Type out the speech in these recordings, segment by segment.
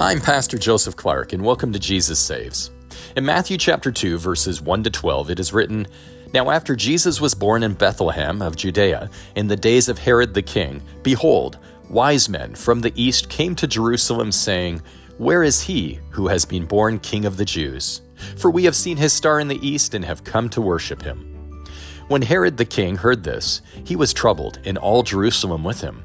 I'm Pastor Joseph Clark, and welcome to Jesus Saves. In Matthew chapter 2, verses 1 to 12, it is written Now after Jesus was born in Bethlehem of Judea, in the days of Herod the king, behold, wise men from the east came to Jerusalem, saying, Where is he who has been born king of the Jews? For we have seen his star in the east and have come to worship him. When Herod the king heard this, he was troubled, and all Jerusalem with him.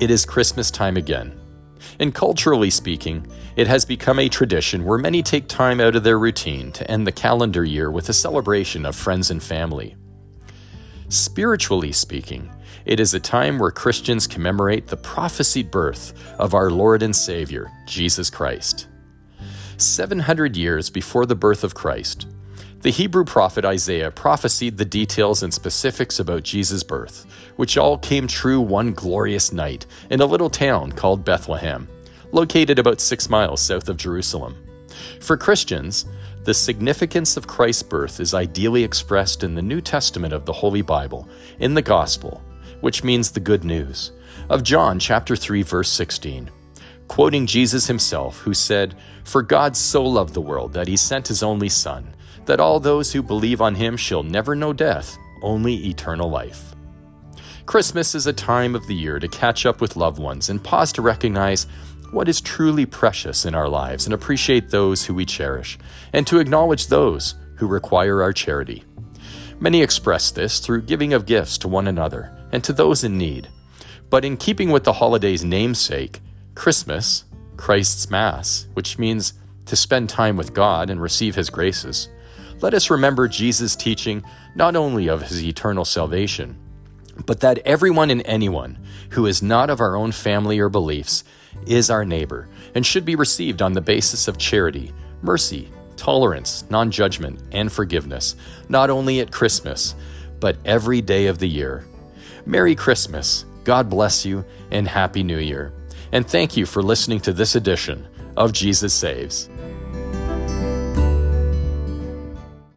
it is Christmas time again. And culturally speaking, it has become a tradition where many take time out of their routine to end the calendar year with a celebration of friends and family. Spiritually speaking, it is a time where Christians commemorate the prophesied birth of our Lord and Savior, Jesus Christ. 700 years before the birth of Christ, the Hebrew prophet Isaiah prophesied the details and specifics about Jesus' birth, which all came true one glorious night in a little town called Bethlehem, located about six miles south of Jerusalem. For Christians, the significance of Christ's birth is ideally expressed in the New Testament of the Holy Bible, in the Gospel, which means the good news, of John chapter 3 verse 16 quoting Jesus himself, who said, For God so loved the world that he sent his only Son, that all those who believe on him shall never know death, only eternal life. Christmas is a time of the year to catch up with loved ones and pause to recognize what is truly precious in our lives and appreciate those who we cherish, and to acknowledge those who require our charity. Many express this through giving of gifts to one another and to those in need. But in keeping with the holiday's namesake, Christmas, Christ's Mass, which means to spend time with God and receive His graces, let us remember Jesus' teaching not only of his eternal salvation, but that everyone and anyone who is not of our own family or beliefs is our neighbor and should be received on the basis of charity, mercy, tolerance, non judgment, and forgiveness, not only at Christmas, but every day of the year. Merry Christmas, God bless you, and Happy New Year. And thank you for listening to this edition of Jesus Saves.